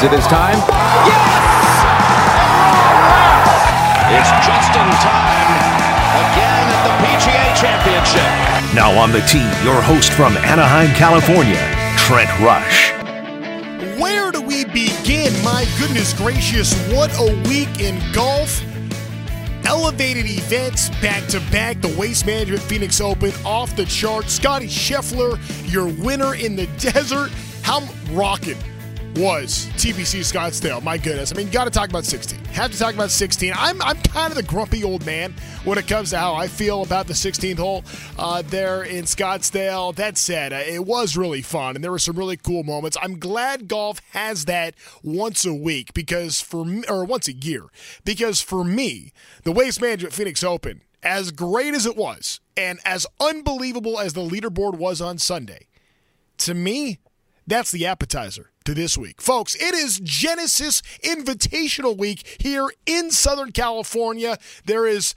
Is it his time? It's just in time again at the PGA Championship. Now on the tee, your host from Anaheim, California, Trent Rush. Where do we begin? My goodness gracious, what a week in golf. Elevated events back to back. The Waste Management Phoenix Open off the charts. Scotty Scheffler, your winner in the desert. How rocking was TPC Scottsdale. My goodness. I mean, got to talk about 16. Have to talk about 16. I'm, I'm kind of the grumpy old man when it comes to how I feel about the 16th hole uh, there in Scottsdale. That said, uh, it was really fun and there were some really cool moments. I'm glad golf has that once a week because for me, or once a year, because for me, the Waste Management Phoenix Open, as great as it was and as unbelievable as the leaderboard was on Sunday, to me, that's the appetizer to this week. Folks, it is Genesis Invitational Week here in Southern California. There is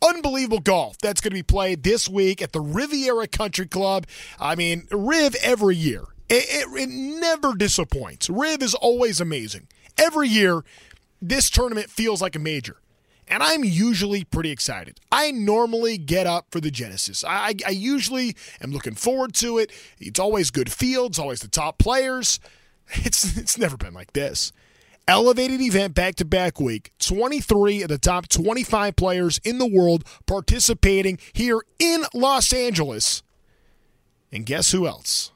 unbelievable golf that's going to be played this week at the Riviera Country Club. I mean, Riv every year. It, it, it never disappoints. Riv is always amazing. Every year, this tournament feels like a major and I'm usually pretty excited. I normally get up for the Genesis. I, I, usually am looking forward to it. It's always good fields, always the top players. It's it's never been like this. Elevated event back to back week. 23 of the top 25 players in the world participating here in Los Angeles. And guess who else?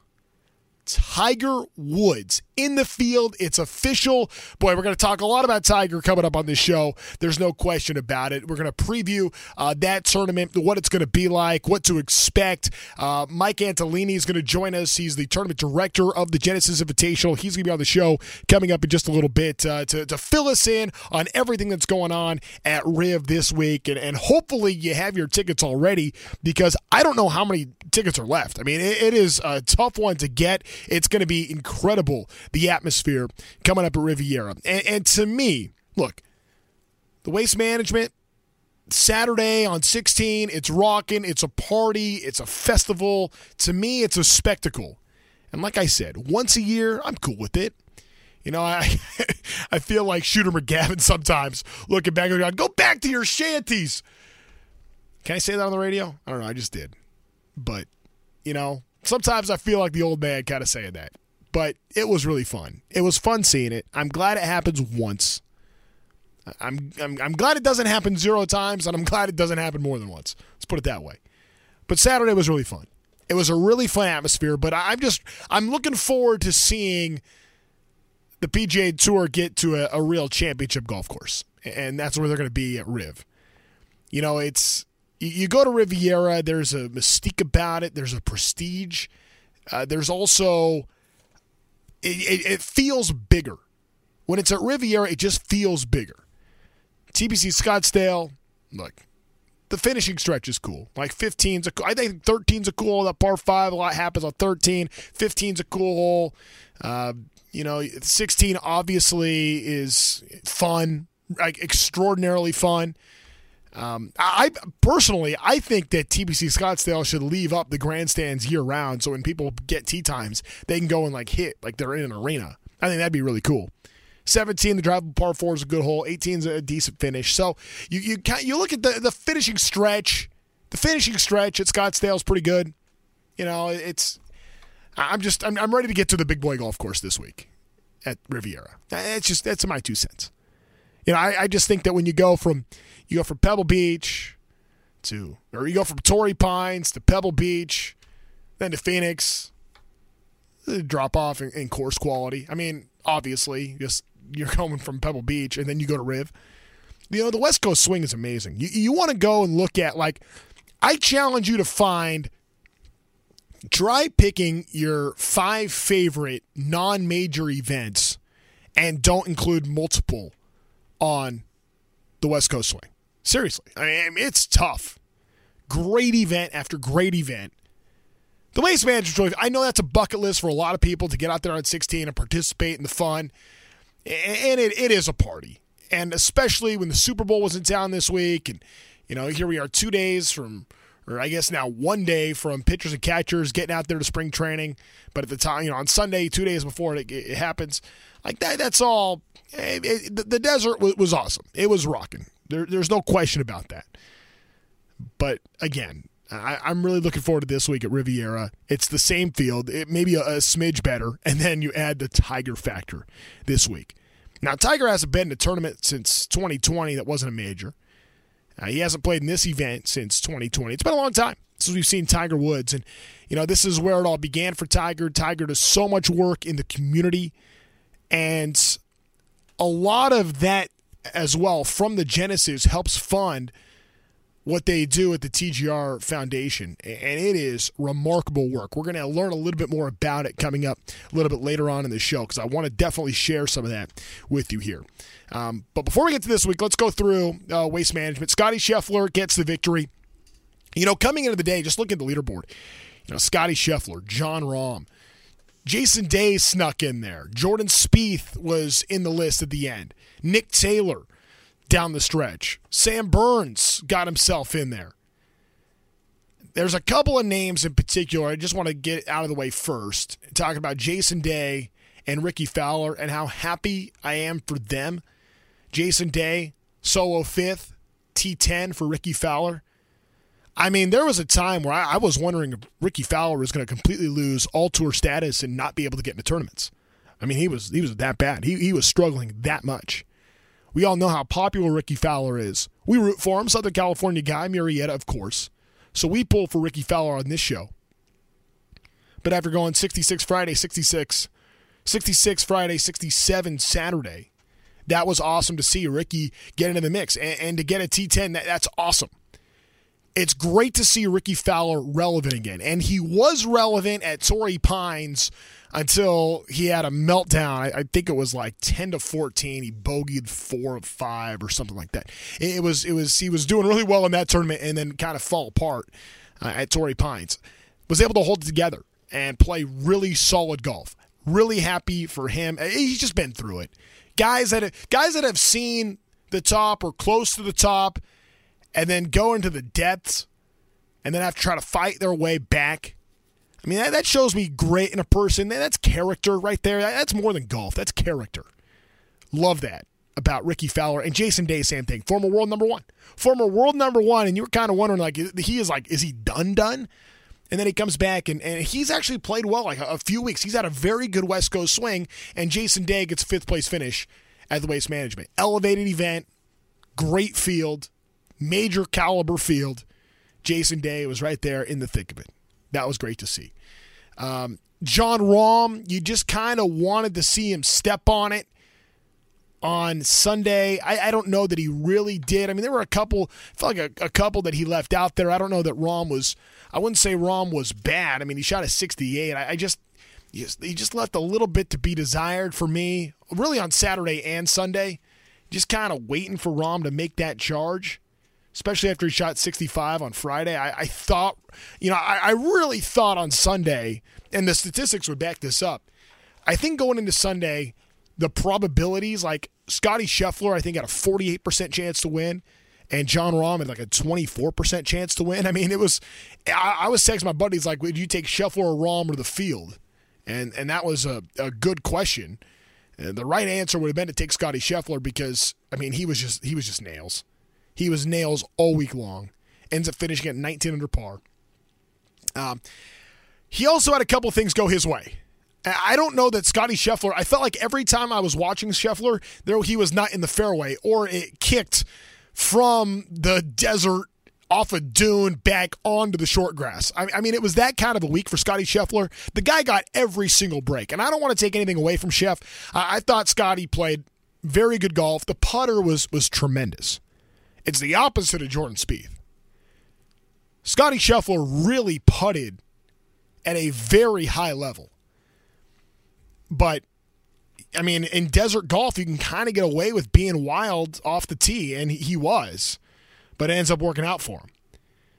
Tiger Woods in the field. It's official. Boy, we're going to talk a lot about Tiger coming up on this show. There's no question about it. We're going to preview uh, that tournament, what it's going to be like, what to expect. Uh, Mike Antolini is going to join us. He's the tournament director of the Genesis Invitational. He's going to be on the show coming up in just a little bit uh, to, to fill us in on everything that's going on at Riv this week. And, and hopefully you have your tickets already because I don't know how many tickets are left. I mean, it, it is a tough one to get. It's going to be incredible the atmosphere coming up at Riviera. And, and to me, look, the waste management, Saturday on 16, it's rocking, it's a party, it's a festival. To me, it's a spectacle. And like I said, once a year, I'm cool with it. You know, I I feel like Shooter McGavin sometimes looking back and go back to your shanties. Can I say that on the radio? I don't know. I just did. But, you know, sometimes I feel like the old man kind of saying that but it was really fun. It was fun seeing it. I'm glad it happens once. I'm, I'm, I'm glad it doesn't happen zero times, and I'm glad it doesn't happen more than once. Let's put it that way. But Saturday was really fun. It was a really fun atmosphere, but I'm just I'm looking forward to seeing the PGA Tour get to a, a real championship golf course, and that's where they're going to be at Riv. You know, it's you, go to Riviera. There's a mystique about it. There's a prestige. Uh, there's also it, it, it feels bigger. When it's at Riviera, it just feels bigger. TPC Scottsdale, look, the finishing stretch is cool. Like 15's a I think 13's a cool that par 5 a lot happens on 13. 15's a cool hole. Uh, you know, 16 obviously is fun, like extraordinarily fun. Um, I personally, I think that TPC Scottsdale should leave up the grandstands year round, so when people get tee times, they can go and like hit like they're in an arena. I think that'd be really cool. 17, the drive par four is a good hole. 18 is a decent finish. So you you you look at the the finishing stretch. The finishing stretch at Scottsdale is pretty good. You know, it's. I'm just I'm, I'm ready to get to the big boy golf course this week at Riviera. That's just that's my two cents. You know, I, I just think that when you go from you go from Pebble Beach to, or you go from Torrey Pines to Pebble Beach, then to Phoenix. Drop off in, in course quality. I mean, obviously, just you're coming from Pebble Beach and then you go to Riv. You know, the West Coast swing is amazing. You, you want to go and look at, like, I challenge you to find, try picking your five favorite non major events and don't include multiple on the West Coast swing. Seriously, I mean, it's tough. Great event after great event. The Waste Management Trophy, I know that's a bucket list for a lot of people to get out there on 16 and participate in the fun. And it, it is a party. And especially when the Super Bowl was in town this week. And, you know, here we are two days from or I guess now one day from pitchers and catchers getting out there to spring training. But at the time, you know, on Sunday, two days before it, it happens, like that, that's all. It, it, the, the, desert was, was, awesome. It was rocking. There, there's no question about that. But again, I, am really looking forward to this week at Riviera. It's the same field, it maybe a, a smidge better, and then you add the Tiger factor this week. Now, Tiger hasn't been in a tournament since 2020 that wasn't a major. Uh, he hasn't played in this event since 2020. It's been a long time since we've seen Tiger Woods. And, you know, this is where it all began for Tiger. Tiger does so much work in the community. And a lot of that as well from the Genesis helps fund – what they do at the TGR Foundation, and it is remarkable work. We're going to learn a little bit more about it coming up a little bit later on in the show because I want to definitely share some of that with you here. Um, but before we get to this week, let's go through uh, waste management. Scotty Scheffler gets the victory. You know, coming into the day, just look at the leaderboard. You know, Scotty Scheffler, Jon Rahm, Jason Day snuck in there. Jordan Spieth was in the list at the end. Nick Taylor, down the stretch. Sam Burns got himself in there. There's a couple of names in particular I just want to get out of the way first. Talk about Jason Day and Rickie Fowler and how happy I am for them. Jason Day, solo fifth, T10 for Rickie Fowler. I mean, there was a time where I, I was wondering if Rickie Fowler was going to completely lose all tour status and not be able to get into tournaments. I mean, he was he was that bad. He he was struggling that much. We all know how popular Rickie Fowler is. We root for him, Southern California guy, Murrieta, of course. So we pull for Rickie Fowler on this show. But after going 66 Friday, 66, 66 Friday, 67 Saturday, that was awesome to see Rickie get into the mix. And, and to get a T10, that, that's awesome. It's great to see Rickie Fowler relevant again. And he was relevant at Torrey Pines until he had a meltdown. I, I, think it was like ten to fourteen. He bogeyed four of five or something like that. It, it was it was he was doing really well in that tournament and then kind of fall apart uh, at Torrey Pines. Was able to hold it together and play really solid golf. Really happy for him. Uh, he's just been through it. Guys that guys that have seen the top or close to the top, and then go into the depths, and then have to try to fight their way back I mean, that, that shows me great in a person. That's character right there. That's more than golf. That's character. Love that about Rickie Fowler and Jason Day. Same thing. Former world number one. Former world number one, and you were kind of wondering, like, he is like, is he done done? And then he comes back, and, and he's actually played well, like a, a few weeks. He's had a very good West Coast swing, and Jason Day gets fifth place finish at the Waste Management. Elevated event, great field, major caliber field. Jason Day was right there in the thick of it that was great to see. Um, Jon Rahm, you just kind of wanted to see him step on it on Sunday. I, I, don't know that he really did. I mean, there were a couple, I felt like a, a, couple that he left out there. I don't know that Rahm was, I wouldn't say Rahm was bad. I mean, he shot a 68. I, I just, he just, he just left a little bit to be desired for me, really on Saturday and Sunday. Just kind of waiting for Rahm to make that charge especially after he shot 65 on Friday. I, I thought, you know, I, I, really thought on Sunday, and the statistics would back this up. I think going into Sunday, the probabilities, like Scotty Scheffler, I think had a 48% chance to win, and Jon Rahm had like a 24% chance to win. I mean, it was, I, I was texting my buddies, like, would you take Scheffler or Rahm or the field? And, and that was a, a good question. And the right answer would have been to take Scotty Scheffler because, I mean, he was just, he was just nails. He was nails all week long. Ends up finishing at 19 under par. Um, he also had a couple things go his way. I don't know that Scotty Scheffler. I felt like every time I was watching Scheffler, there he was not in the fairway, or it kicked from the desert off a dune back onto the short grass. I, I mean, it was that kind of a week for Scotty Scheffler. The guy got every single break, and I don't want to take anything away from Sheff. I, I thought Scotty played very good golf. The putter was was tremendous. It's the opposite of Jordan Spieth. Scotty Scheffler really putted at a very high level. But I mean, in desert golf, you can kind of get away with being wild off the tee, and he was, but it ends up working out for him.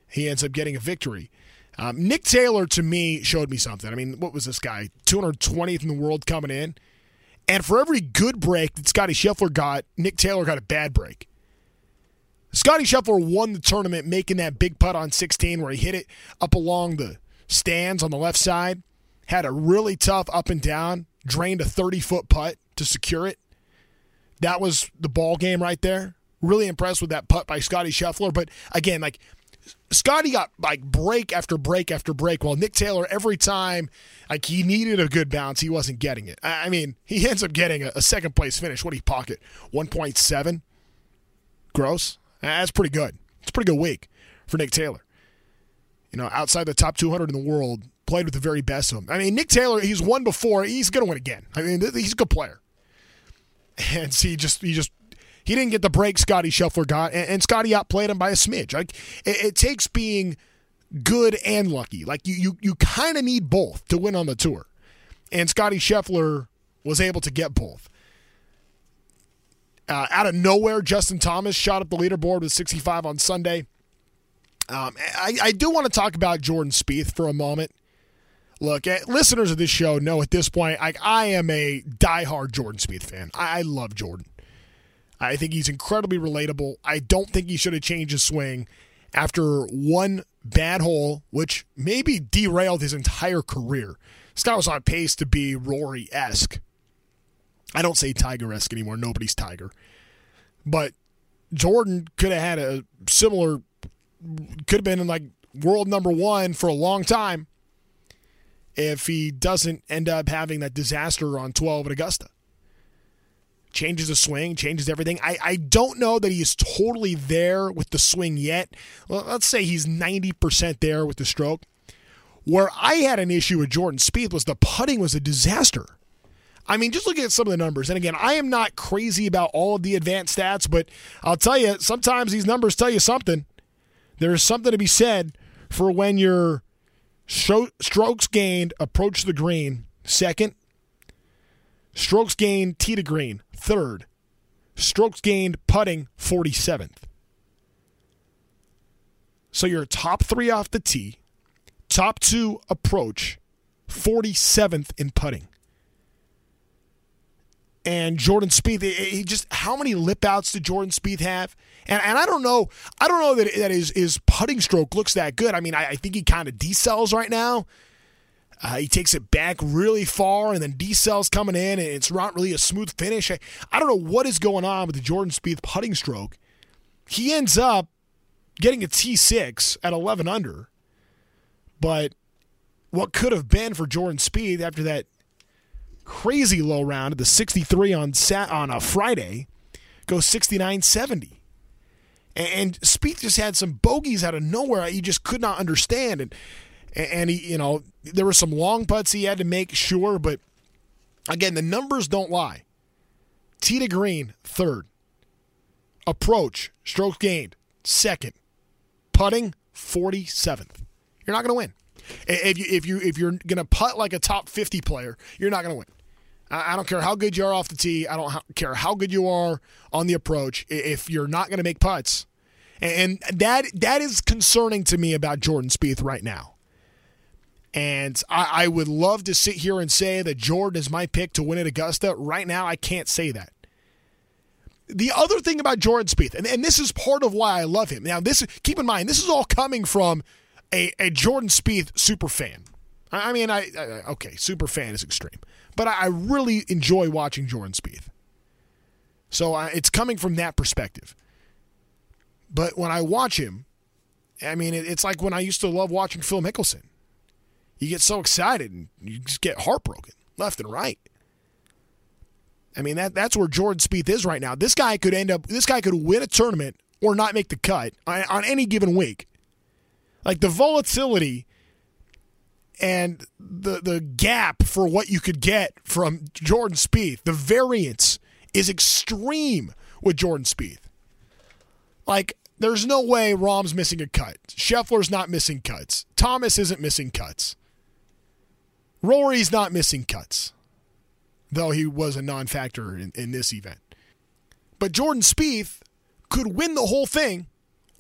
He ends up getting a victory. Um, Nick Taylor, to me, showed me something. I mean, what was this guy? 220th in the world coming in. And for every good break that Scotty Scheffler got, Nick Taylor got a bad break. Scotty Scheffler won the tournament making that big putt on 16 where he hit it up along the stands on the left side. Had a really tough up and down, drained a 30 foot putt to secure it. That was the ball game right there. Really impressed with that putt by Scotty Scheffler. But again, like Scotty got like break after break after break, while Nick Taylor every time like he needed a good bounce, he wasn't getting it. I mean, he ends up getting a, second place finish. What do you pocket? One point seven. Gross. That's pretty good. It's a pretty good week for Nick Taylor. You know, outside the top 200 in the world, played with the very best of them. I mean, Nick Taylor, he's won before. He's going to win again. I mean, he's a good player. And see, just he just he didn't get the break Scotty Scheffler got, and, and Scotty outplayed him by a smidge. Like it, it takes being good and lucky. Like you you you kind of need both to win on the tour, and Scotty Scheffler was able to get both. Uh, out of nowhere, Justin Thomas shot up the leaderboard with 65 on Sunday. Um, I, I do want to talk about Jordan Spieth for a moment. Look, eh, listeners of this show know at this point, I, I am a diehard Jordan Spieth fan. I, I love Jordan. I think he's incredibly relatable. I don't think he should have changed his swing after one bad hole, which maybe derailed his entire career. This guy was on pace to be Rory esque. I don't say Tiger esque anymore. Nobody's Tiger. But Jordan could have had a similar, could have been in like world number one for a long time if he doesn't end up having that disaster on 12 at Augusta changes the swing, changes everything. I, I don't know that he's totally there with the swing yet. Well, let's say he's 90% there with the stroke. Where I had an issue with Jordan Spieth was the putting was a disaster. I mean, just looking at some of the numbers, and again, I am not crazy about all of the advanced stats, but I'll tell you, sometimes these numbers tell you something. There's something to be said for when your strokes gained approach the green second, strokes gained tee to green third. Strokes gained putting 47th. So you're top three off the tee, top two approach, 47th in putting. And Jordan Spieth, he just how many lip outs did Jordan Spieth have? And and I don't know, I don't know that that his his putting stroke looks that good. I mean, I, I think he kind of decells right now. Uh, he takes it back really far, and then decels coming in, and it's not really a smooth finish. I, I don't know what is going on with the Jordan Spieth putting stroke. He ends up getting a T6 at 11 under, but what could have been for Jordan Spieth after that crazy low round at the 63 on sat on uh, a Friday goes 69-70. And Spieth just had some bogeys out of nowhere he just could not understand. And and he, you know, there were some long putts he had to make, sure, but again, the numbers don't lie. Tee to green, third. Approach, stroke gained, second. Putting, 47th. You're not going to win. If you if you if you're going to putt like a top 50 player, you're not going to win. I don't care how good you are off the tee. I don't care how good you are on the approach. If you're not going to make putts, and that that is concerning to me about Jordan Spieth right now. And I, I, would love to sit here and say that Jordan is my pick to win at Augusta. Right now, I can't say that. The other thing about Jordan Spieth, and, and this is part of why I love him. Now, this keep in mind, this is all coming from a, a Jordan Spieth super fan. I, mean, I, I, okay, super fan is extreme, but I, I really enjoy watching Jordan Spieth. So it's coming from that perspective. But when I watch him, I mean, it, it's like when I used to love watching Phil Mickelson you get so excited and you just get heartbroken left and right. I mean that that's where Jordan Spieth is right now. This guy could end up this guy could win a tournament or not make the cut on, on any given week. Like the volatility and the the gap for what you could get from Jordan Spieth, the variance is extreme with Jordan Spieth. Like there's no way Rahm's missing a cut. Scheffler's not missing cuts. Thomas isn't missing cuts. Rory's not missing cuts, though he was a non factor in, in this event. But Jordan Spieth could win the whole thing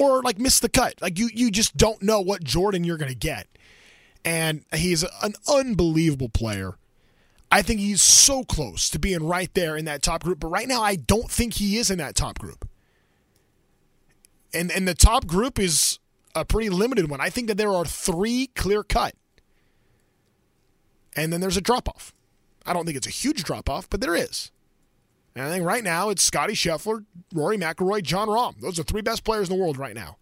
or like miss the cut. Like you, you just don't know what Jordan you're going to get. And he's an unbelievable player. I think he's so close to being right there in that top group. But right now, I don't think he is in that top group. And and the top group is a pretty limited one. I think that there are three clear cut. And then there's a drop off. I don't think it's a huge drop off, but there is. And I think right now it's Scotty Scheffler, Rory McIlroy, Jon Rahm. Those are three best players in the world right now.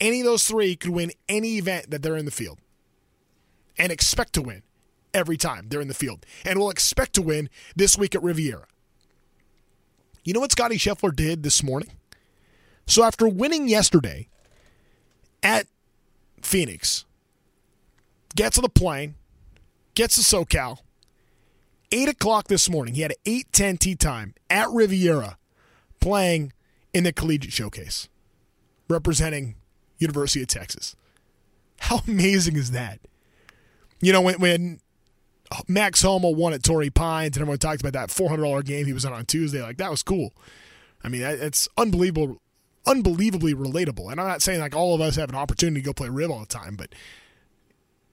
Any of those three could win any event that they're in the field and expect to win every time they're in the field and will expect to win this week at Riviera. You know what Scotty Scheffler did this morning? So after winning yesterday at Phoenix, gets on the plane, gets to SoCal, 8 o'clock this morning, he had an 8.10 tee time at Riviera playing in the Collegiate Showcase, representing University of Texas. How amazing is that? You know, when, when Max Homa won at Torrey Pines and everyone talked about that $400 game he was on on Tuesday, like that was cool. I mean, it's unbelievable, unbelievably relatable. And I'm not saying like all of us have an opportunity to go play Riv all the time, but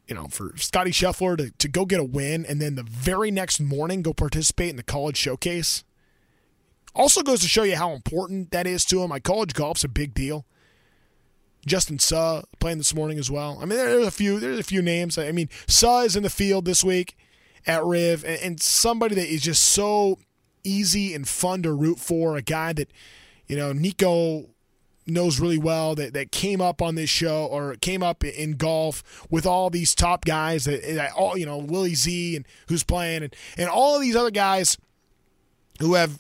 you know, for Scotty Scheffler to, to go get a win and then the very next morning go participate in the college showcase also goes to show you how important that is to him. Like college golf's a big deal. Justin Suh playing this morning as well. I mean, there's a few there's a few names. I mean, Suh is in the field this week at Riv, and, and somebody that is just so easy and fun to root for. A guy that you know Nico knows really well that, that came up on this show or came up in golf with all these top guys that, that all you know Willie Z and who's playing and, and all these other guys who have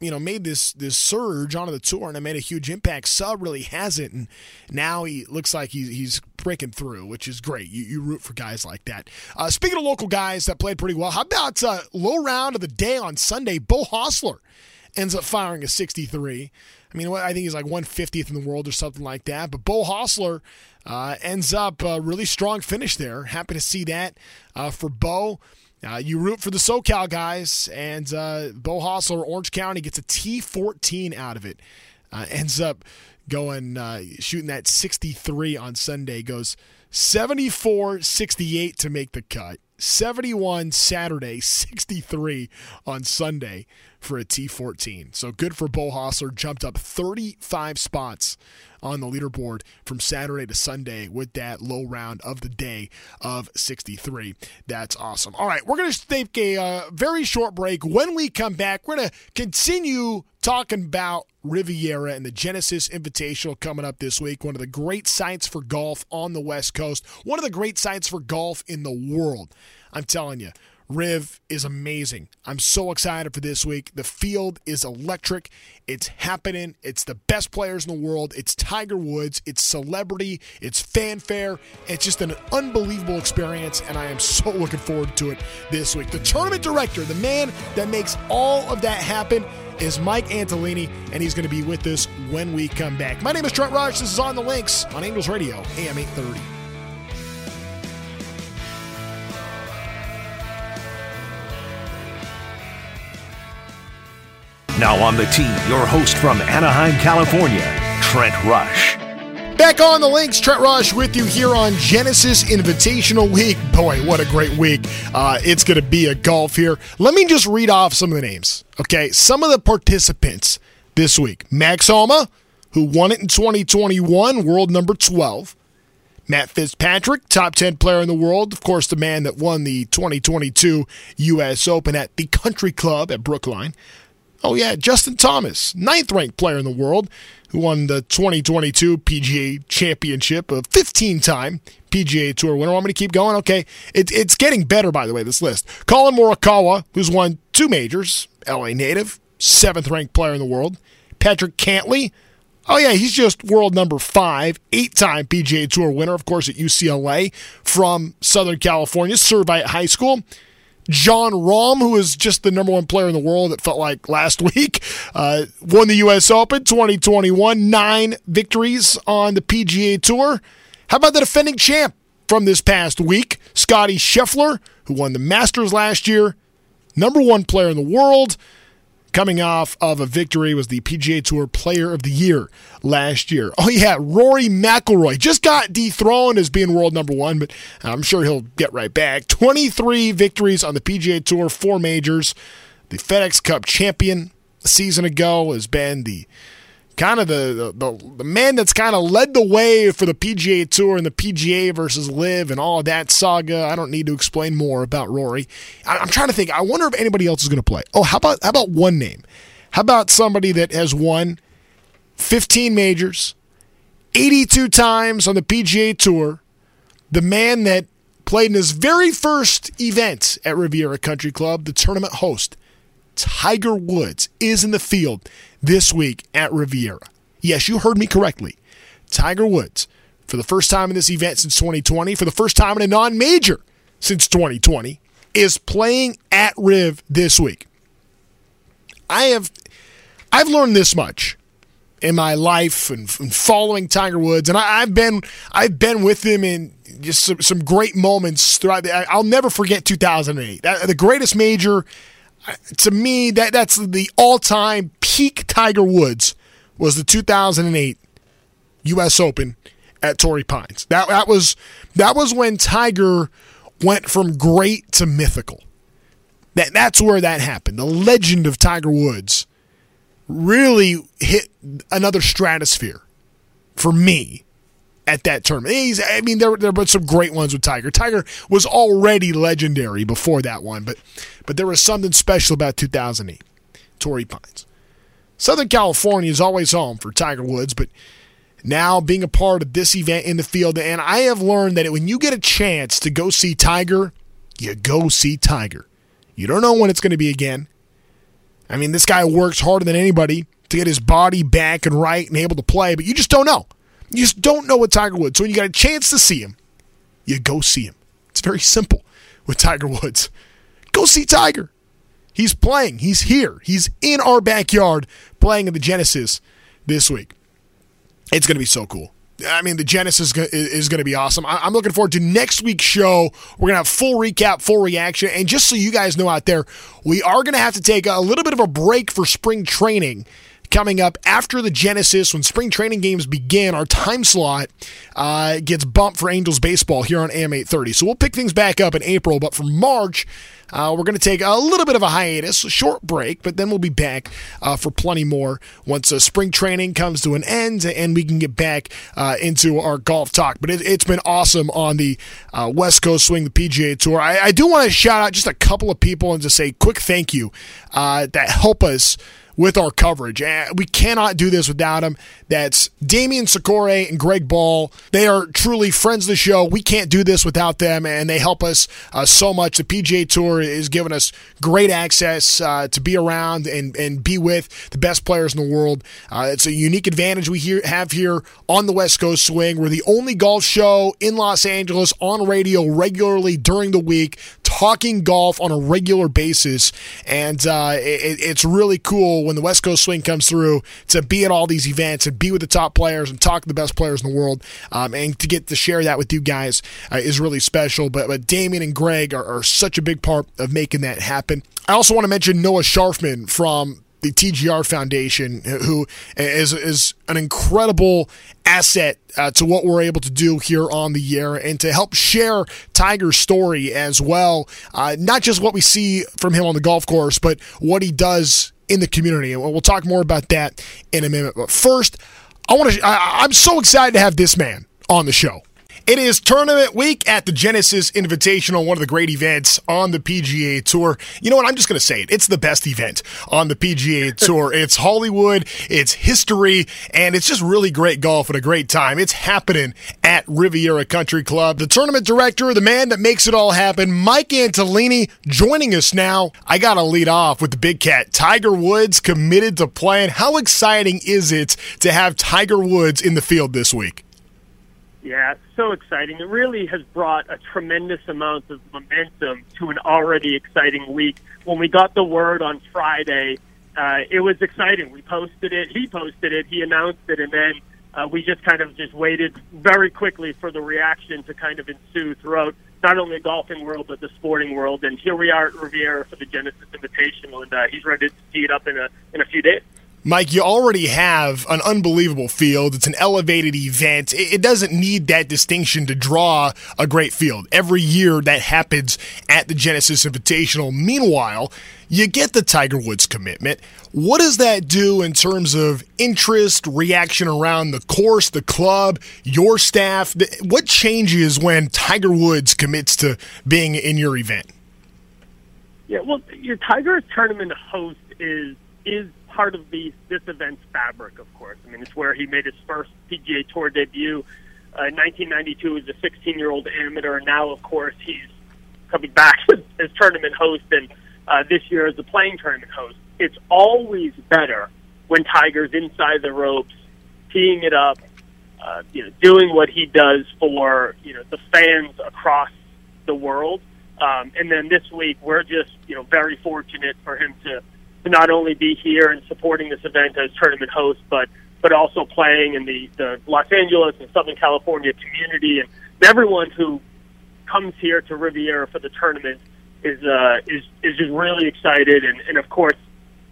you know made this this surge onto the tour and have made a huge impact. Suh really hasn't, and now he looks like he's he's breaking through, which is great. You, you root for guys like that. Uh, speaking of local guys that played pretty well, how about uh, low round of the day on Sunday? Beau Hossler ends up firing a 63. I mean, I think he's like 150th in the world or something like that. But Beau Hossler uh, ends up a really strong finish there. Happy to see that uh, for Beau. Uh, you root for the SoCal guys, and uh, Beau Hossler, Orange County, gets a T14 out of it. Uh, ends up going uh, shooting that 63 on Sunday. Goes 74 68 to make the cut. 71 Saturday, 63 on Sunday for a T14. So good for Beau Hossler. Jumped up 35 spots on the leaderboard from Saturday to Sunday with that low round of the day of 63. That's awesome. All right, we're going to take a uh, very short break. When we come back, we're going to continue talking about Riviera and the Genesis Invitational coming up this week. One of the great sites for golf on the West Coast, one of the great sites for golf in the world. I'm telling you. Riv is amazing. I'm so excited for this week. The field is electric. It's happening. It's the best players in the world. It's Tiger Woods. It's celebrity. It's fanfare. It's just an unbelievable experience, and I am so looking forward to it this week. The tournament director, the man that makes all of that happen, is Mike Antolini, and he's going to be with us when we come back. My name is Trent Rush. This is On the Links on Angels Radio, AM 830. Now on the tee, your host from Anaheim, California, Trent Rush. Back on the links, Trent Rush with you here on Genesis Invitational Week. Boy, what a great week. Uh, it's going to be a golf here. Let me just read off some of the names. Okay, some of the participants this week Max Homa, who won it in 2021, world number 12. Matt Fitzpatrick, top 10 player in the world. Of course, the man that won the 2022 U.S. Open at the Country Club at Brookline. Oh, yeah, Justin Thomas, ninth ranked player in the world, who won the 2022 PGA Championship, a 15 time PGA Tour winner. Want me to keep going? Okay. It, it's getting better, by the way, this list. Collin Morikawa, who's won two majors, LA native, seventh ranked player in the world. Patrick Cantlay, Oh, yeah, he's just world number five, eight time PGA Tour winner, of course, at UCLA from Southern California, Servite High School. Jon Rahm, who is just the number one player in the world, it felt like last week, uh, won the U.S. Open 2021, nine victories on the PGA Tour. How about the defending champ from this past week, Scotty Scheffler, who won the Masters last year, number one player in the world coming off of a victory was the PGA Tour Player of the Year last year. Oh yeah, Rory McIlroy just got dethroned as being world number one, but I'm sure he'll get right back. 23 victories on the PGA Tour, four majors. The FedEx Cup champion a season ago has been the kind of the, the, the man that's kind of led the way for the PGA Tour and the PGA versus LIV and all that saga. I don't need to explain more about Rory. I, am trying to think. I wonder if anybody else is going to play. Oh, how about how about one name? How about somebody that has won 15 majors, 82 times on the PGA Tour, the man that played in his very first event at Riviera Country Club, the tournament host, Tiger Woods, is in the field this week at Riviera. Yes, you heard me correctly. Tiger Woods, for the first time in this event since 2020, for the first time in a non major since 2020, is playing at Riv this week. I have I've learned this much in my life and, following Tiger Woods, and I, have been I've been with him in just some, some great moments throughout. The, I'll never forget 2008, the greatest major to me, that that's the all-time peak Tiger Woods was the 2008 U.S. Open at Torrey Pines. That that was that was when Tiger went from great to mythical. That that's where that happened. The legend of Tiger Woods really hit another stratosphere for me at that tournament. He's, I mean, there, there were some great ones with Tiger. Tiger was already legendary before that one, but but there was something special about 2008, Torrey Pines. Southern California is always home for Tiger Woods, but now being a part of this event in the field, and I have learned that when you get a chance to go see Tiger, you go see Tiger. You don't know when it's going to be again. I mean, this guy works harder than anybody to get his body back and right and able to play, but you just don't know. You just don't know what Tiger Woods. So when you got a chance to see him, you go see him. It's very simple with Tiger Woods. Go see Tiger. He's playing. He's here. He's in our backyard playing in the Genesis this week. It's going to be so cool. I mean, the Genesis is going to be awesome. I'm looking forward to next week's show. We're going to have full recap, full reaction. And just so you guys know out there, we are going to have to take a little bit of a break for spring training coming up after the Genesis when spring training games begin. Our time slot uh, gets bumped for Angels baseball here on AM 830. So we'll pick things back up in April, but for March, uh, we're going to take a little bit of a hiatus, a short break, but then we'll be back uh, for plenty more once uh, spring training comes to an end and we can get back uh, into our golf talk. But it, has been awesome on the uh, West Coast Swing, the PGA Tour. I, I do want to shout out just a couple of people and to say quick thank you uh, that help us with our coverage. We cannot do this without them. That's Damian Sikore and Greg Ball. They are truly friends of the show. We can't do this without them, and they help us uh, so much. The PGA Tour is giving us great access uh, to be around and, and be with the best players in the world. Uh, it's a unique advantage we have here on the West Coast Swing. We're the only golf show in Los Angeles on radio regularly during the week, talking golf on a regular basis, and uh, it, it's really cool when the West Coast swing comes through to be at all these events and be with the top players and talk to the best players in the world. Um, and to get to share that with you guys uh, is really special. But, but Damien and Greg are, are such a big part of making that happen. I also want to mention Noah Sharfman from the TGR Foundation, who is is an incredible asset uh, to what we're able to do here on the air and to help share Tiger's story as well. Uh, not just what we see from him on the golf course, but what he does in the community. And we'll talk more about that in a minute. But first, I want to. I'm so excited to have this man on the show. It is tournament week at the Genesis Invitational, one of the great events on the PGA Tour. You know what? I'm just going to say it. It's the best event on the PGA Tour. it's Hollywood, it's history, and it's just really great golf and a great time. It's happening at Riviera Country Club. The tournament director, the man that makes it all happen, Mike Antolini, joining us now. I got to lead off with the big cat. Tiger Woods committed to playing. How exciting is it to have Tiger Woods in the field this week? Yeah, it's so exciting. It really has brought a tremendous amount of momentum to an already exciting week. When we got the word on Friday, uh, it was exciting. We posted it, he posted it, he announced it, and then uh, we just kind of just waited very quickly for the reaction to kind of ensue throughout not only the golfing world but the sporting world. And here we are at Riviera for the Genesis Invitational, and uh, he's ready to tee it up in a in a few days. Mike, you already have an unbelievable field. It's an elevated event. It doesn't need that distinction to draw a great field. Every year that happens at the Genesis Invitational. Meanwhile, you get the Tiger Woods commitment. What does that do in terms of interest, reaction around the course, the club, your staff? What changes when Tiger Woods commits to being in your event? Yeah, well, your Tigers tournament host is is part of the this event's fabric, of course. I mean, it's where he made his first PGA Tour debut uh, in 1992 as a 16-year-old amateur. And now, of course, he's coming back as tournament host, and uh, this year as a playing tournament host. It's always better when Tiger's inside the ropes, teeing it up, uh, you know, doing what he does for you know the fans across the world. Um, and then this week, we're just you know very fortunate for him to to not only be here and supporting this event as tournament host, but but also playing in the, the Los Angeles and Southern California community. And everyone who comes here to Riviera for the tournament is uh, is is just really excited. And, and of course,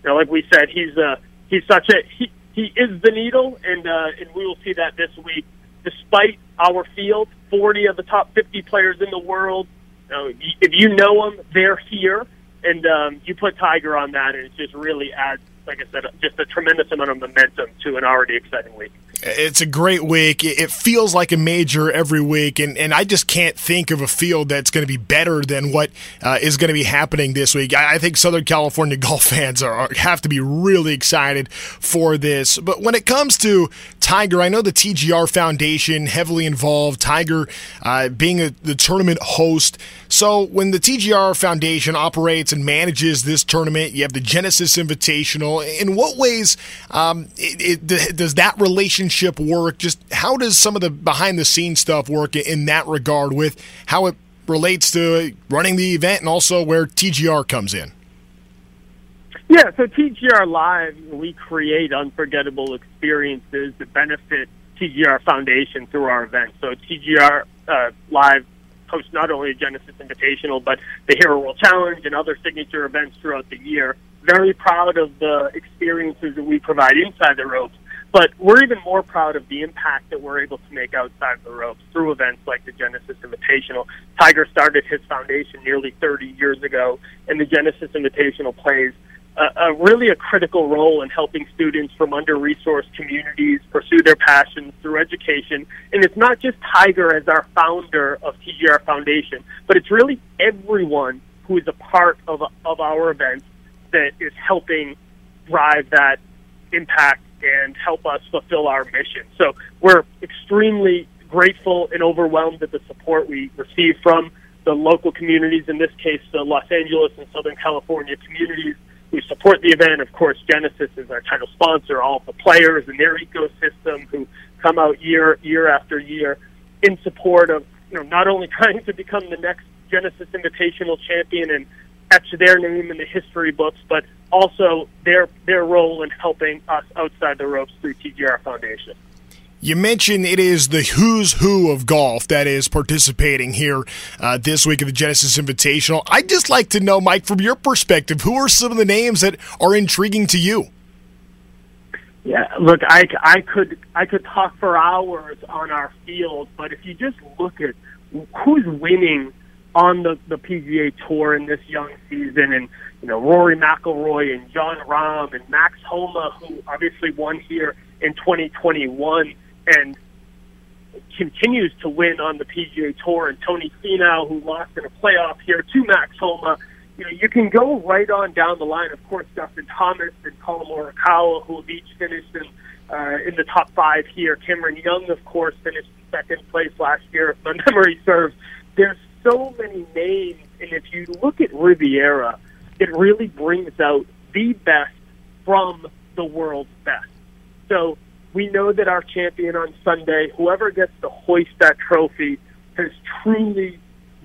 you know, like we said, he's uh, he's such a he, he is the needle. And uh, and we will see that this week. Despite our field, 40 of the top 50 players in the world, you if you know them, they're here and um, you put Tiger on that, and it just really adds, like I said, just a tremendous amount of momentum to an already exciting week. It's a great week. It feels like a major every week, and, and I just can't think of a field that's going to be better than what uh, is going to be happening this week. I, I think Southern California golf fans are, are, have to be really excited for this. But when it comes to Tiger, I know the TGR Foundation heavily involved. Tiger uh, being a, the tournament host. So when the TGR Foundation operates and manages this tournament, you have the Genesis Invitational. In what ways um, it, it, does that relationship work? Just how does some of the behind the scenes stuff work in that regard with how it relates to running the event and also where TGR comes in? Yeah, so TGR Live, we create unforgettable experiences that benefit TGR Foundation through our events. So TGR uh, Live hosts not only a Genesis Invitational, but the Hero World Challenge and other signature events throughout the year. Very proud of the experiences that we provide inside the ropes, but we're even more proud of the impact that we're able to make outside the ropes through events like the Genesis Invitational. Tiger started his foundation nearly 30 years ago, and the Genesis Invitational plays a, a really a critical role in helping students from under-resourced communities pursue their passions through education. And it's not just Tiger as our founder of TGR Foundation, but it's really everyone who is a part of, of our events that is helping drive that impact and help us fulfill our mission. So we're extremely grateful and overwhelmed at the support we receive from the local communities, in this case, the Los Angeles and Southern California communities, who support the event. Of course, Genesis is our title sponsor. All the players and their ecosystem who come out year year after year in support of you know not only trying to become the next Genesis Invitational champion and etch their name in the history books, but also their their role in helping us outside the ropes through TGR Foundation. You mentioned it is the who's who of golf that is participating here uh, this week of the Genesis Invitational. I'd just like to know, Mike, from your perspective, who are some of the names that are intriguing to you? Yeah, look, I, I could I could talk for hours on our field, but if you just look at who's winning on the the PGA Tour in this young season, and you know Rory McIlroy and Jon Rahm and Max Homa, who obviously won here in 2021 and continues to win on the PGA Tour, and Tony Finau, who lost in a playoff here to Max Homa. You know, you can go right on down the line. Of course, Dustin Thomas and Collin Morikawa, who have each finished in, uh, in the top five here. Cameron Young, of course, finished second place last year, if my memory serves. There's so many names, and if you look at Riviera, it really brings out the best from the world's best. So we know that our champion on Sunday, whoever gets to hoist that trophy, has truly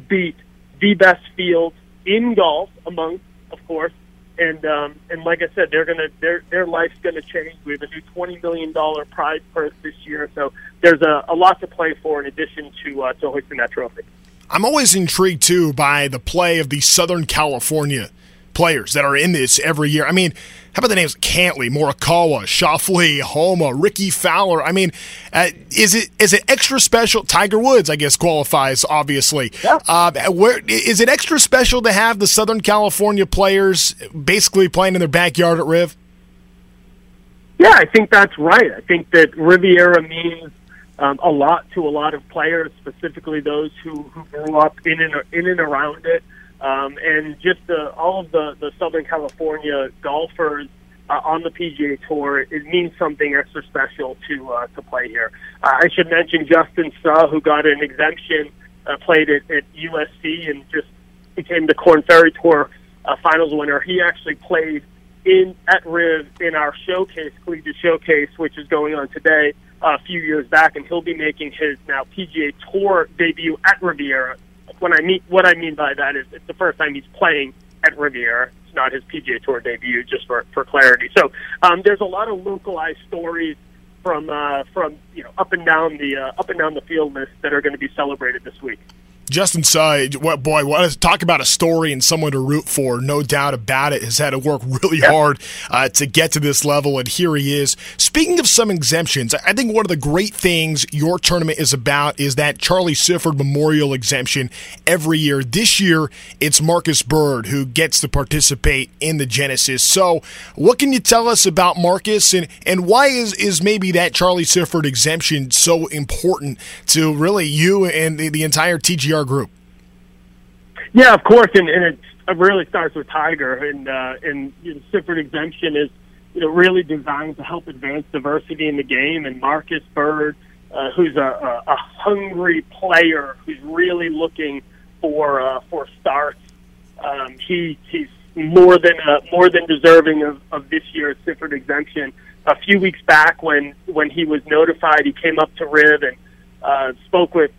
beat the best field in golf, among, of course. And um, and like I said, they're gonna their their life's gonna change. We have a new twenty million dollar prize purse this year, so there's a, a lot to play for in addition to uh, to hoisting that trophy. I'm always intrigued too by the play of the Southern California players that are in this every year. I mean, how about the names Cantlay, Morikawa, Schauffele, Homa, Rickie Fowler? I mean, uh, is it is it extra special? Tiger Woods, I guess, qualifies obviously. Yeah. Uh, where is it extra special to have the Southern California players basically playing in their backyard at Riv? Yeah, I think that's right. I think that Riviera means um, a lot to a lot of players, specifically those who, who grew up in and in and around it. Um, and just the, all of the, the Southern California golfers uh, on the PGA Tour, it means something extra special to uh, to play here. Uh, I should mention Justin Suh, who got an exemption, uh, played at, at USC, and just became the Korn Ferry Tour uh, Finals winner. He actually played in at Riv in our showcase, Collegiate Showcase, which is going on today. Uh, a few years back, and he'll be making his now PGA Tour debut at Riviera when I mean what I mean by that is it's the first time he's playing at Riviera. It's not his PGA Tour debut, just for for clarity. So um, there's a lot of localized stories from uh, from you know up and down the uh, up and down the field list that are going to be celebrated this week. Justin Suh, what boy, what to talk about a story and someone to root for. No doubt about it. Has had to work really yeah. hard uh, to get to this level, and here he is. Speaking of some exemptions, I think one of the great things your tournament is about is that Charlie Sifford Memorial exemption every year. This year, it's Marcus Byrd who gets to participate in the Genesis. So, what can you tell us about Marcus, and and why is is maybe that Charlie Sifford exemption so important to really you and the, the entire TGR? Group. Yeah, of course, and, and it really starts with Tiger, and uh, and you know, Sifford exemption is you know really designed to help advance diversity in the game. And Marcus Byrd, uh, who's a, a, a hungry player, who's really looking for uh, for starts, um, he he's more than uh, more than deserving of, of this year's Sifford exemption. A few weeks back, when when he was notified, he came up to Riv and uh, spoke with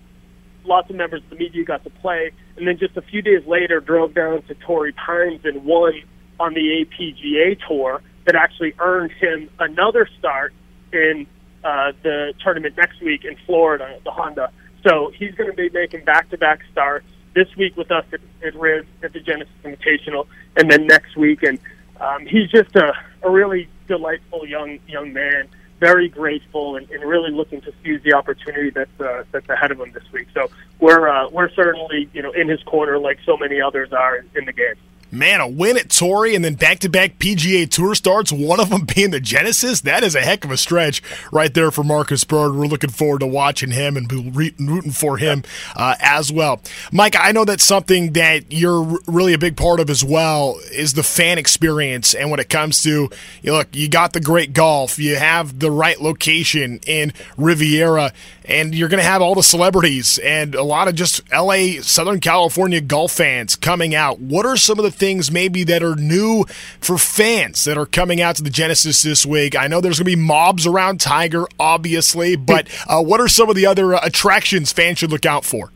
lots of members of the media got to play, and then just a few days later drove down to Torrey Pines and won on the APGA tour that actually earned him another start in uh, the tournament next week in Florida, the Honda. So he's going to be making back-to-back starts this week with us at, at Riv at the Genesis Invitational, and then next week. And um, he's just a, a really delightful young young man very grateful and, and really looking to seize the opportunity that's uh, that's ahead of him this week. So we're uh, we're certainly you know in his corner like so many others are in, in the game. Man, a win at Torrey and then back to back PGA Tour starts, one of them being the Genesis. That is a heck of a stretch right there for Marcus Byrd. We're looking forward to watching him and rooting for him uh, as well. Mike, I know that's something that you're really a big part of as well is the fan experience. And when it comes to, you look, you got the great golf, you have the right location in Riviera, and you're going to have all the celebrities and a lot of just LA, Southern California golf fans coming out. What are some of the things maybe that are new for fans that are coming out to the Genesis this week? I know there's going to be mobs around Tiger, obviously, but uh, what are some of the other uh, attractions fans should look out for?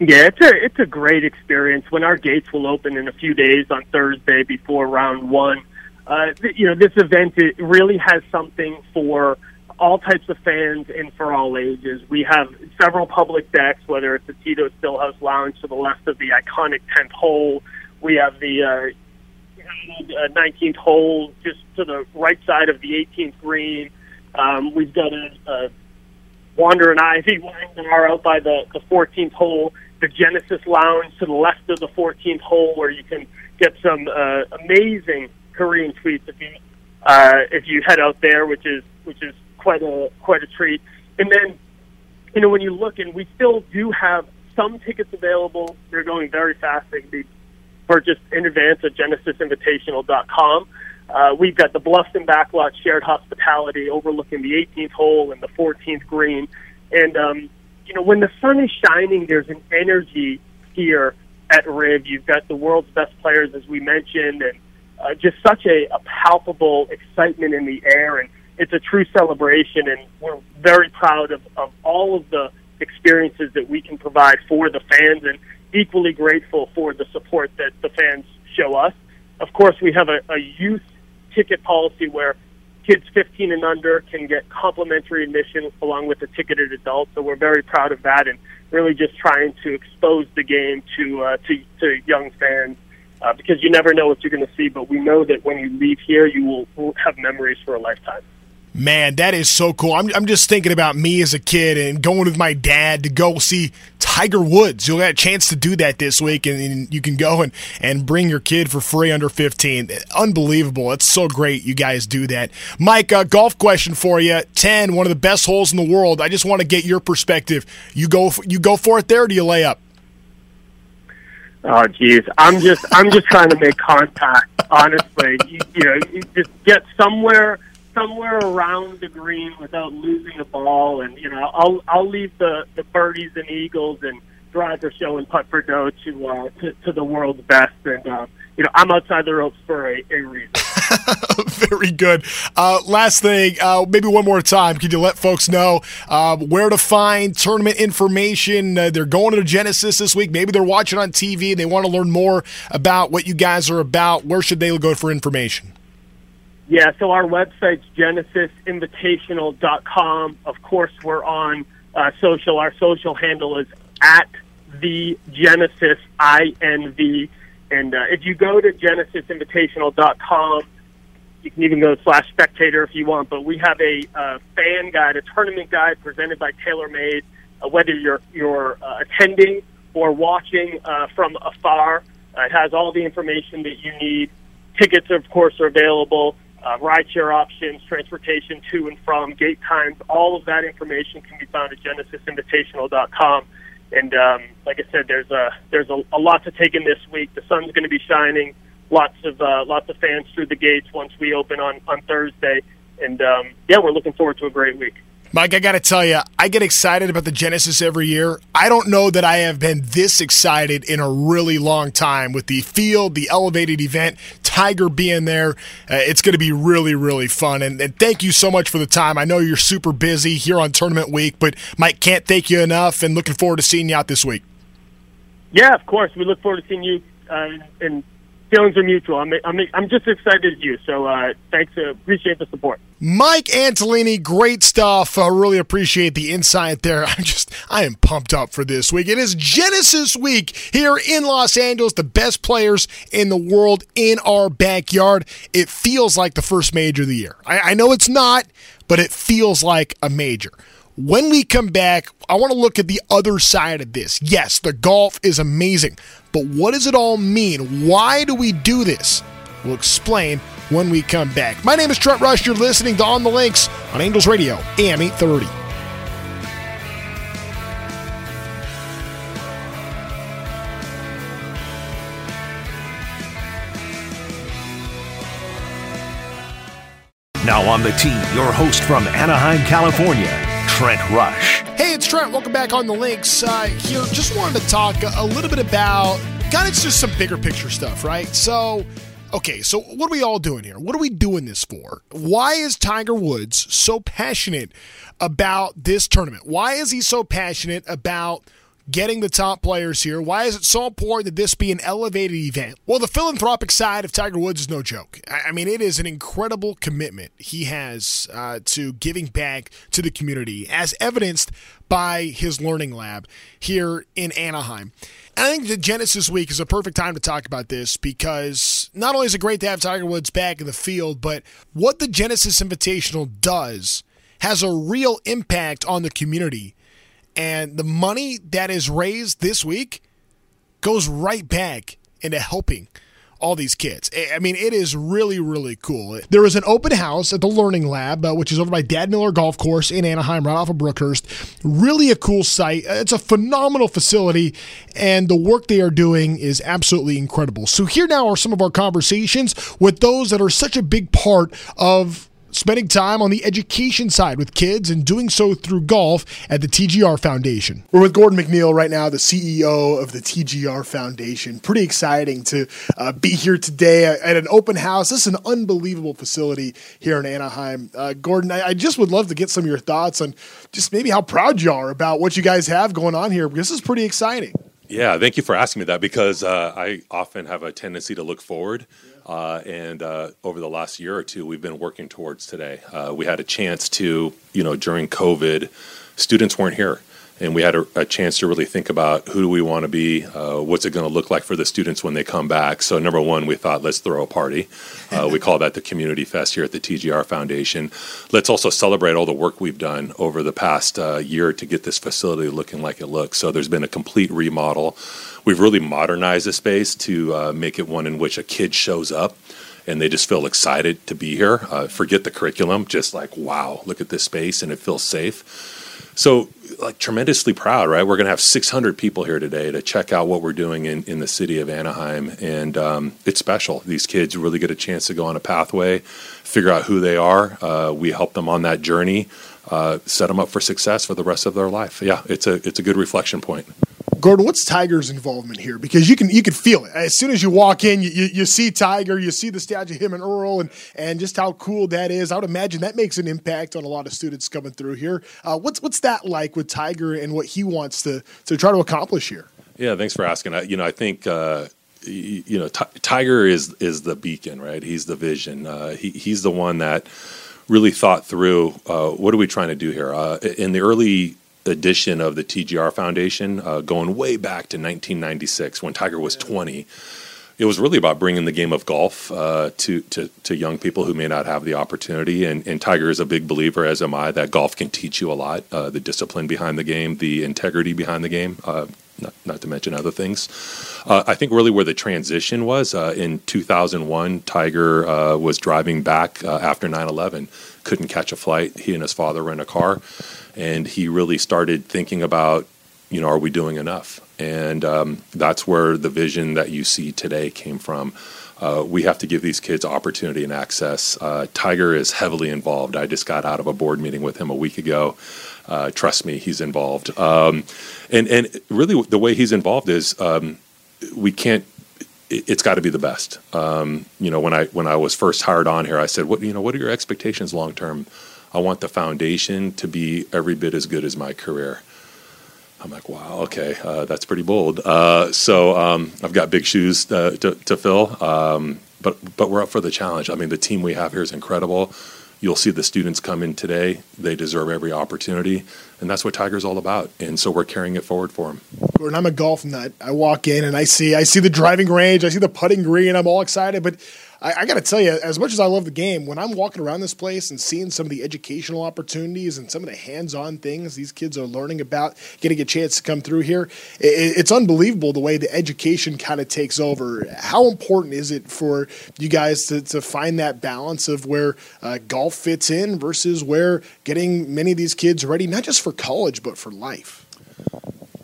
Yeah, it's a it's a great experience. When our gates will open in a few days on Thursday before round one, uh, you know this event it really has something for all types of fans and for all ages. We have several public decks, whether it's the Tito Stillhouse Lounge to the left of the iconic 10th hole. We have the uh, 19th hole just to the right side of the 18th green. Um, we've got a, a Wander and Ivy are out by the, the 14th hole. The Genesis Lounge to the left of the 14th hole, where you can get some uh, amazing Korean tweets if you uh, if you head out there, which is which is quite a quite a treat. And then, you know, when you look, and we still do have some tickets available. They're going very fast. They can be purchased in advance at genesisinvitational.com. Uh, we've got the Bluffton backlot shared hospitality overlooking the 18th hole and the 14th green. And, um, you know, when the sun is shining, there's an energy here at Riv. You've got the world's best players, as we mentioned, and uh, just such a, a palpable excitement in the air. And it's a true celebration, and we're very proud of, of all of the experiences that we can provide for the fans and equally grateful for the support that the fans show us. Of course, we have a, a youth ticket policy where kids 15 and under can get complimentary admission along with a ticketed adult. So we're very proud of that and really just trying to expose the game to uh, to, to young fans uh, because you never know what you're going to see. But we know that when you leave here, you will, have memories for a lifetime. Man, that is so cool. I'm, I'm just thinking about me as a kid and going with my dad to go see Tiger Woods. You'll get a chance to do that this week, and, and you can go and, and bring your kid for free under 15. Unbelievable. It's so great you guys do that. Mike, a golf question for you. 10, one of the best holes in the world. I just want to get your perspective. You go, you go for it there, do you lay up? Oh, geez, I'm just I'm just trying to make contact. Honestly, you, you know, you just get somewhere somewhere around the green without losing the ball, and you know, I'll I'll leave the the birdies and eagles and driver show and putt for dough to uh, to, to the world's best, and uh, you know, I'm outside the ropes for a, a reason. Very good. Uh, last thing, uh, maybe one more time. Could you let folks know uh, where to find tournament information? Uh, they're going to Genesis this week. Maybe they're watching on TV and they want to learn more about what you guys are about. Where should they go for information? Yeah, so our website's genesisinvitational.com. Of course, we're on uh, social. Our social handle is at the Genesis INV. And uh, if you go to genesisinvitational.com, you can even go slash spectator if you want. But we have a uh, fan guide, a tournament guide presented by TaylorMade. Uh, whether you're you're uh, attending or watching uh, from afar, uh, it has all the information that you need. Tickets, of course, are available. Uh, rideshare options, transportation to and from, gate times, all of that information can be found at genesisinvitational.com. And um, like I said, there's a there's a, a lot to take in this week. The sun's going to be shining lots of uh, lots of fans through the gates once we open on on Thursday, and um, yeah, we're looking forward to a great week. Mike, I got to tell you, I get excited about the Genesis every year. I don't know that I have been this excited in a really long time with the field, the elevated event, Tiger being there. Uh, it's going to be really, really fun. And, and, thank you so much for the time. I know you're super busy here on tournament week, but Mike, can't thank you enough and looking forward to seeing you out this week. Yeah, of course. We look forward to seeing you uh, and feelings are mutual. I'm, I'm, I'm just excited as you. So uh, thanks. Uh, appreciate the support. Mike Antolini, great stuff. I really appreciate the insight there. I'm just, I am pumped up for this week. It is Genesis week here in Los Angeles. The best players in the world in our backyard. It feels like the first major of the year. I, I know it's not, but it feels like a major. When we come back, I want to look at the other side of this. Yes, the golf is amazing, but what does it all mean? Why do we do this? We'll explain when we come back. My name is Trent Rush. You're listening to On the Links on Angels Radio, AM 830. Now on the team, your host from Anaheim, California, Trent Rush. Hey, it's Trent. Welcome back on the links. Uh, here, just wanted to talk a little bit about kind of just some bigger picture stuff, right? So, okay, so what are we all doing here? What are we doing this for? Why is Tiger Woods so passionate about this tournament? Why is he so passionate about getting the top players here. Why is it so important that this be an elevated event? Well, the philanthropic side of Tiger Woods is no joke. I mean, it is an incredible commitment he has uh, to giving back to the community, as evidenced by his learning lab here in Anaheim. And I think the Genesis Week is a perfect time to talk about this because not only is it great to have Tiger Woods back in the field, but what the Genesis Invitational does has a real impact on the community and the money that is raised this week goes right back into helping all these kids. I mean, it is really, really cool. There is an open house at the Learning Lab, uh, which is over by Dad Miller Golf Course in Anaheim, right off of Brookhurst. Really a cool site. It's a phenomenal facility, and the work they are doing is absolutely incredible. So, here now are some of our conversations with those that are such a big part of spending time on the education side with kids and doing so through golf at the TGR Foundation. We're with Gordon McNeil right now, the CEO of the TGR Foundation. Pretty exciting to uh, be here today at an open house. This is an unbelievable facility here in Anaheim. Uh, Gordon, I, I, just would love to get some of your thoughts on just maybe how proud you are about what you guys have going on here because this is pretty exciting. Yeah, thank you for asking me that because uh, I often have a tendency to look forward. Uh, and uh, over the last year or two, we've been working towards today. Uh, we had a chance to, you know, during COVID, students weren't here. and we had a, a, chance to really think about who do we want to be, uh, what's it going to look like for the students when they come back. So number one, we thought let's throw a party. Uh, we call that the Community Fest here at the TGR Foundation. Let's also celebrate all the work we've done over the past uh, year to get this facility looking like it looks. So there's been a complete remodel. We've really modernized the space to uh, make it one in which a kid shows up and they just feel excited to be here. Uh, forget the curriculum, just like wow, look at this space, and it feels safe. So, like, tremendously proud, right? We're going to have 600 people here today to check out what we're doing in, in the city of Anaheim. And um, it's special. These kids really get a chance to go on a pathway, figure out who they are. Uh, we help them on that journey, uh, set them up for success for the rest of their life. Yeah, it's a, it's a good reflection point. Gordon, what's Tiger's involvement here? Because you can you can feel it as soon as you walk in. You, you, you, see Tiger, you see the statue of him and Earl, and and just how cool that is. I would imagine that makes an impact on a lot of students coming through here. Uh, what's what's that like with Tiger and what he wants to to try to accomplish here? Yeah, thanks for asking. I, you know, I think. Uh, you know, T- Tiger is is the beacon, right? He's the vision. Uh, he, he's the one that really thought through uh, what are we trying to do here. Uh, in the early edition of the TGR Foundation, uh, going way back to 1996 when Tiger was 20. It was really about bringing the game of golf uh, to, to, to young people who may not have the opportunity. And, and, Tiger is a big believer, as am I, that golf can teach you a lot uh, the discipline behind the game, the integrity behind the game. Not, not, to mention other things. Uh, I think really where the transition was uh, in 2001, Tiger uh, was driving back uh, after 9 11, couldn't catch a flight. He and his father were in a car and he really started thinking about, you know, are we doing enough? And um, that's where the vision that you see today came from. Uh, we have to give these kids opportunity and access. Uh, Tiger is heavily involved. I just got out of a board meeting with him a week ago. Uh, trust me, he's involved. Um, and and really, the way he's involved is um, we can't. It, has got to be the best. Um, you know, when I when I was first hired on here, I said, "What you know? What are your expectations long term?" I want the foundation to be every bit as good as my career. I'm like, wow, okay, uh, that's pretty bold. Uh, so um, I've got big shoes uh, to, to, fill, um, but but we're up for the challenge. I mean, the team we have here is incredible. You'll see the students come in today; they deserve every opportunity, and that's what Tiger's all about. And so we're carrying it forward for him. Gordon, I'm a golf nut. I walk in and I see I see the driving range, I see the putting green. I'm all excited, but I, I got to tell you, as much as I love the game, when I'm walking around this place and seeing some of the educational opportunities and some of the hands-on things these kids are learning about, getting a chance to come through here, it, it's unbelievable the way the education kind of takes over. How important is it for you guys to, to find that balance of where uh, golf fits in versus where getting many of these kids ready, not just for college but for life?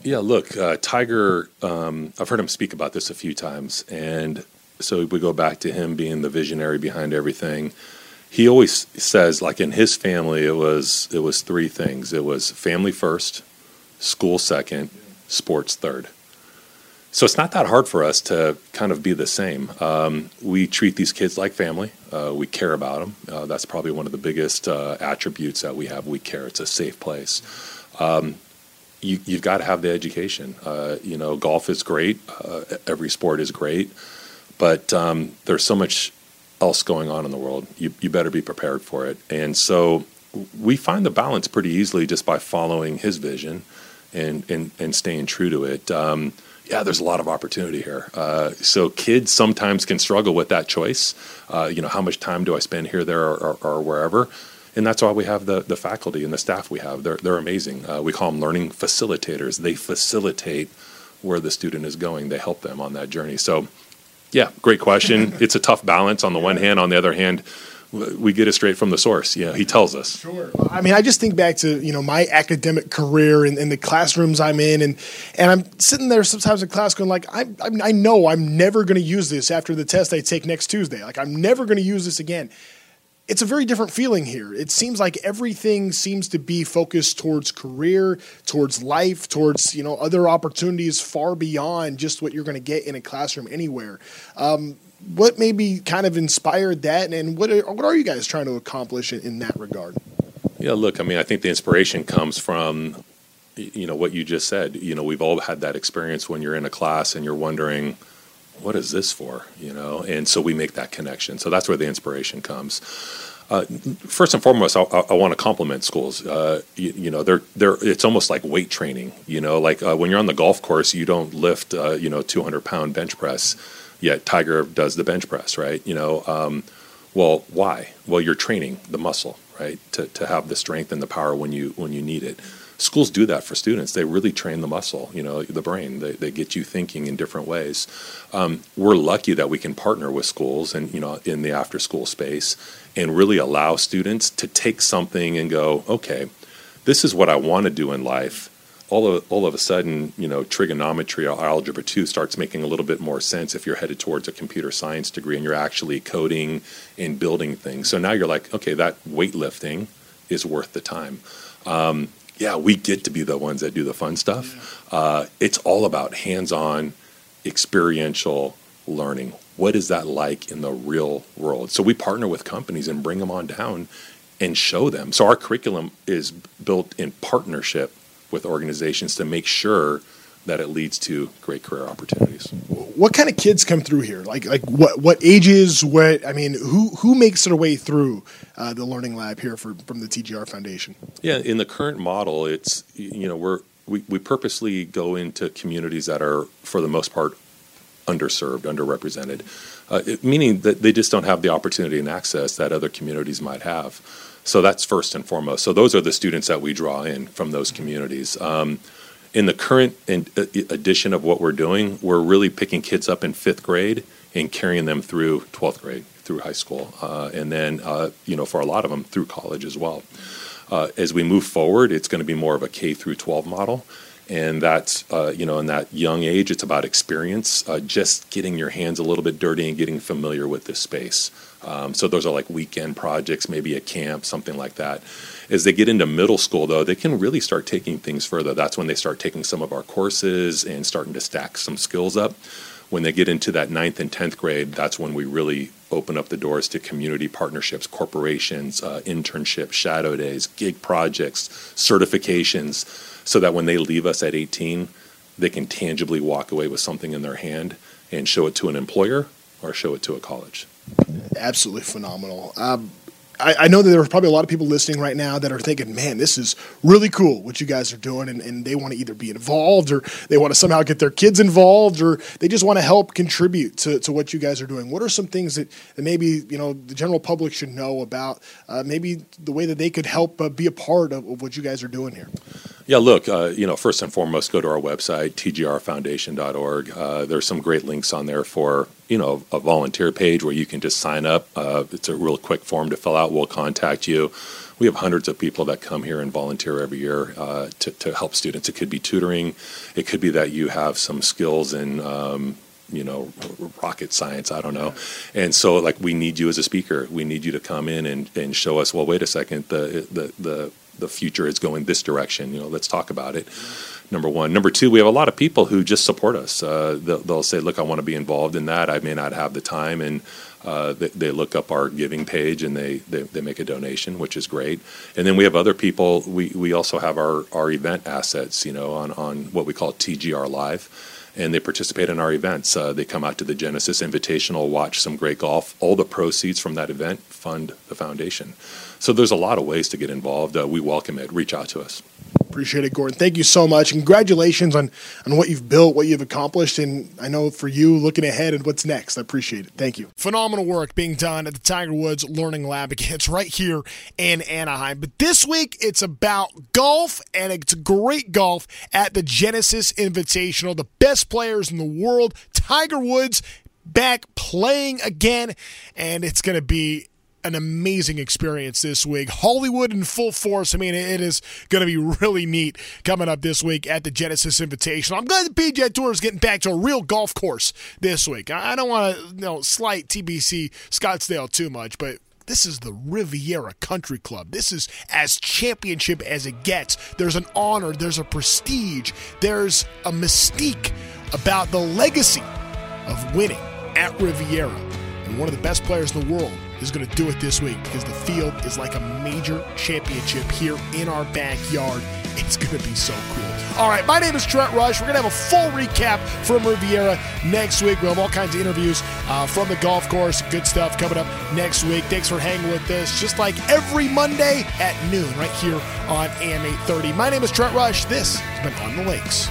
Yeah, look, uh, Tiger, um, I've heard him speak about this a few times, and so we go back to him being the visionary behind everything. He always says, like in his family, it was it was three things. It was family first, school second, sports third. So it's not that hard for us to kind of be the same. Um, we treat these kids like family. Uh, we care about them. Uh, that's probably one of the biggest uh, attributes that we have. We care. It's a safe place. Um, you, have got to have the education. Uh, you know, golf is great. Uh, every sport is great. But um, there's so much else going on in the world. You, you better be prepared for it. And so we find the balance pretty easily just by following his vision and, and, and staying true to it. Yeah, there's a lot of opportunity here. Uh, so kids sometimes can struggle with that choice. Uh, you know, how much time do I spend here, there, or, or, or, wherever? And that's why we have the, the faculty and the staff we have. They're, they're amazing. Uh, we call them learning facilitators. They facilitate where the student is going. They help them on that journey. So yeah, great question. it's a tough balance on the one hand. On the other hand, we get it straight from the source. Yeah, he tells us. Sure. I mean, I just think back to you know my academic career and, and the classrooms I'm in, and and I'm sitting there sometimes in class going like, I I, I know I'm never going to use this after the test I take next Tuesday. Like I'm never going to use this again it's a very different feeling here. It seems like everything seems to be focused towards career, towards life, towards you know other opportunities far beyond just what you're going to get in a classroom anywhere. Um, what maybe kind of inspired that, and what are, what are you guys trying to accomplish in, in that regard? Yeah, look, I mean, I think the inspiration comes from you know what you just said. You know, we've all had that experience when you're in a class and you're wondering what is this for you know and so we make that connection so that's where the inspiration comes Uh, first and foremost, I, I, want to compliment schools. Uh, you, you, know, they're they're it's almost like weight training. You know, like uh, when you're on the golf course, you don't lift uh, you know 200 pound bench press. Yet Tiger does the bench press, right? You know, um, well, why? Well, you're training the muscle, right, to to have the strength and the power when you when you need it schools do that for students. They really train the muscle, you know, the brain. They, they get you thinking in different ways. Um, we're lucky that we can partner with schools and, you know, in the after school space and really allow students to take something and go, okay, this is what I want to do in life. All of, all of a sudden, you know, trigonometry or algebra 2 starts making a little bit more sense if you're headed towards a computer science degree and you're actually coding and building things. So now you're like, okay, that weightlifting is worth the time. Um, yeah, we get to be the ones that do the fun stuff. Uh, it's all about hands on, experiential learning. What is that like in the real world? So we partner with companies and bring them on down and show them. So our curriculum is built in partnership with organizations to make sure that it leads to great career opportunities. What kind of kids come through here? Like like what what ages? What I mean, who who makes their way through uh, the learning lab here for, from the TGR Foundation? Yeah, in the current model, it's you know we're we, we purposely go into communities that are for the most part underserved, underrepresented, uh, it, meaning that they just don't have the opportunity and access that other communities might have. So that's first and foremost. So those are the students that we draw in from those communities. Um, in the current uh, edition of what we're doing, we're really picking kids up in fifth grade and carrying them through 12th grade, through high school, uh, and then, uh, you know, for a lot of them, through college as well. Uh, as we move forward, it's going to be more of a K through 12 model. And that's, uh, you know, in that young age, it's about experience, uh, just getting your hands a little bit dirty and getting familiar with this space. Um, so those are like weekend projects, maybe a camp, something like that. As they get into middle school, though, they can really start taking things further. That's when they start taking some of our courses and starting to stack some skills up. When they get into that ninth and 10th grade, that's when we really open up the doors to community partnerships, corporations, uh, internships, shadow days, gig projects, certifications, so that when they leave us at 18, they can tangibly walk away with something in their hand and show it to an employer or show it to a college. Absolutely phenomenal. Um, I, I, know that there are probably a lot of people listening right now that are thinking, man, this is really cool what you guys are doing. And, and they want to either be involved or they want to somehow get their kids involved or they just want to help contribute to, to what you guys are doing. What are some things that, that maybe, you know, the general public should know about uh, maybe the way that they could help uh, be a part of, of, what you guys are doing here? Yeah, look, uh, you know, first and foremost, go to our website, tgrfoundation.org. Uh, there's some great links on there for, you know, a volunteer page where you can just sign up. Uh, it's a real quick form to fill out. We'll contact you. We have hundreds of people that come here and volunteer every year uh, to, to help students. It could be tutoring. It could be that you have some skills in, um, you know rocket science i don't know and so like we need you as a speaker we need you to come in and, and show us well wait a second the the the the future is going this direction. You know, let's talk about it. Number one. Number two, we have a lot of people who just support us. Uh, they'll, they'll, say, "Look, I want to be involved in that. I may not have the time," and uh, they, they, look up our giving page and they, they, they make a donation, which is great. And then we have other people. We we also have our our event assets. You know, on on what we call TGR Live and they participate in our events. Uh, they come out to the Genesis Invitational, watch some great golf. All the proceeds from that event fund the foundation. So there's a lot of ways to get involved. Uh, we welcome it. Reach out to us. Appreciate it, Gordon. Thank you so much. Congratulations on, on what you've built, what you've accomplished, and I know for you looking ahead and what's next. I appreciate it. Thank you. Phenomenal work being done at the Tiger Woods Learning Lab. It's right here in Anaheim. But this week it's about golf, and it's great golf at the Genesis Invitational. The best players in the world, Tiger Woods back playing again, and it's going to be an amazing experience this week. Hollywood in full force. I mean, it is going to be really neat coming up this week at the Genesis Invitational. I'm glad the PGA Tour is getting back to a real golf course this week. I don't want to you know, slight TPC Scottsdale too much, but this is the Riviera Country Club. This is as championship as it gets. There's an honor, there's a prestige, there's a mystique about the legacy of winning at Riviera. And one of the best players in the world is going to do it this week because the field is like a major championship here in our backyard It's going to be so cool. All right, my name is Trent Rush. We're going to have a full recap from Riviera next week. We'll have all kinds of interviews uh, from the golf course. Good stuff coming up next week. Thanks for hanging with us, just like every Monday at noon, right here on AM 830. My name is Trent Rush. This has been On the Links.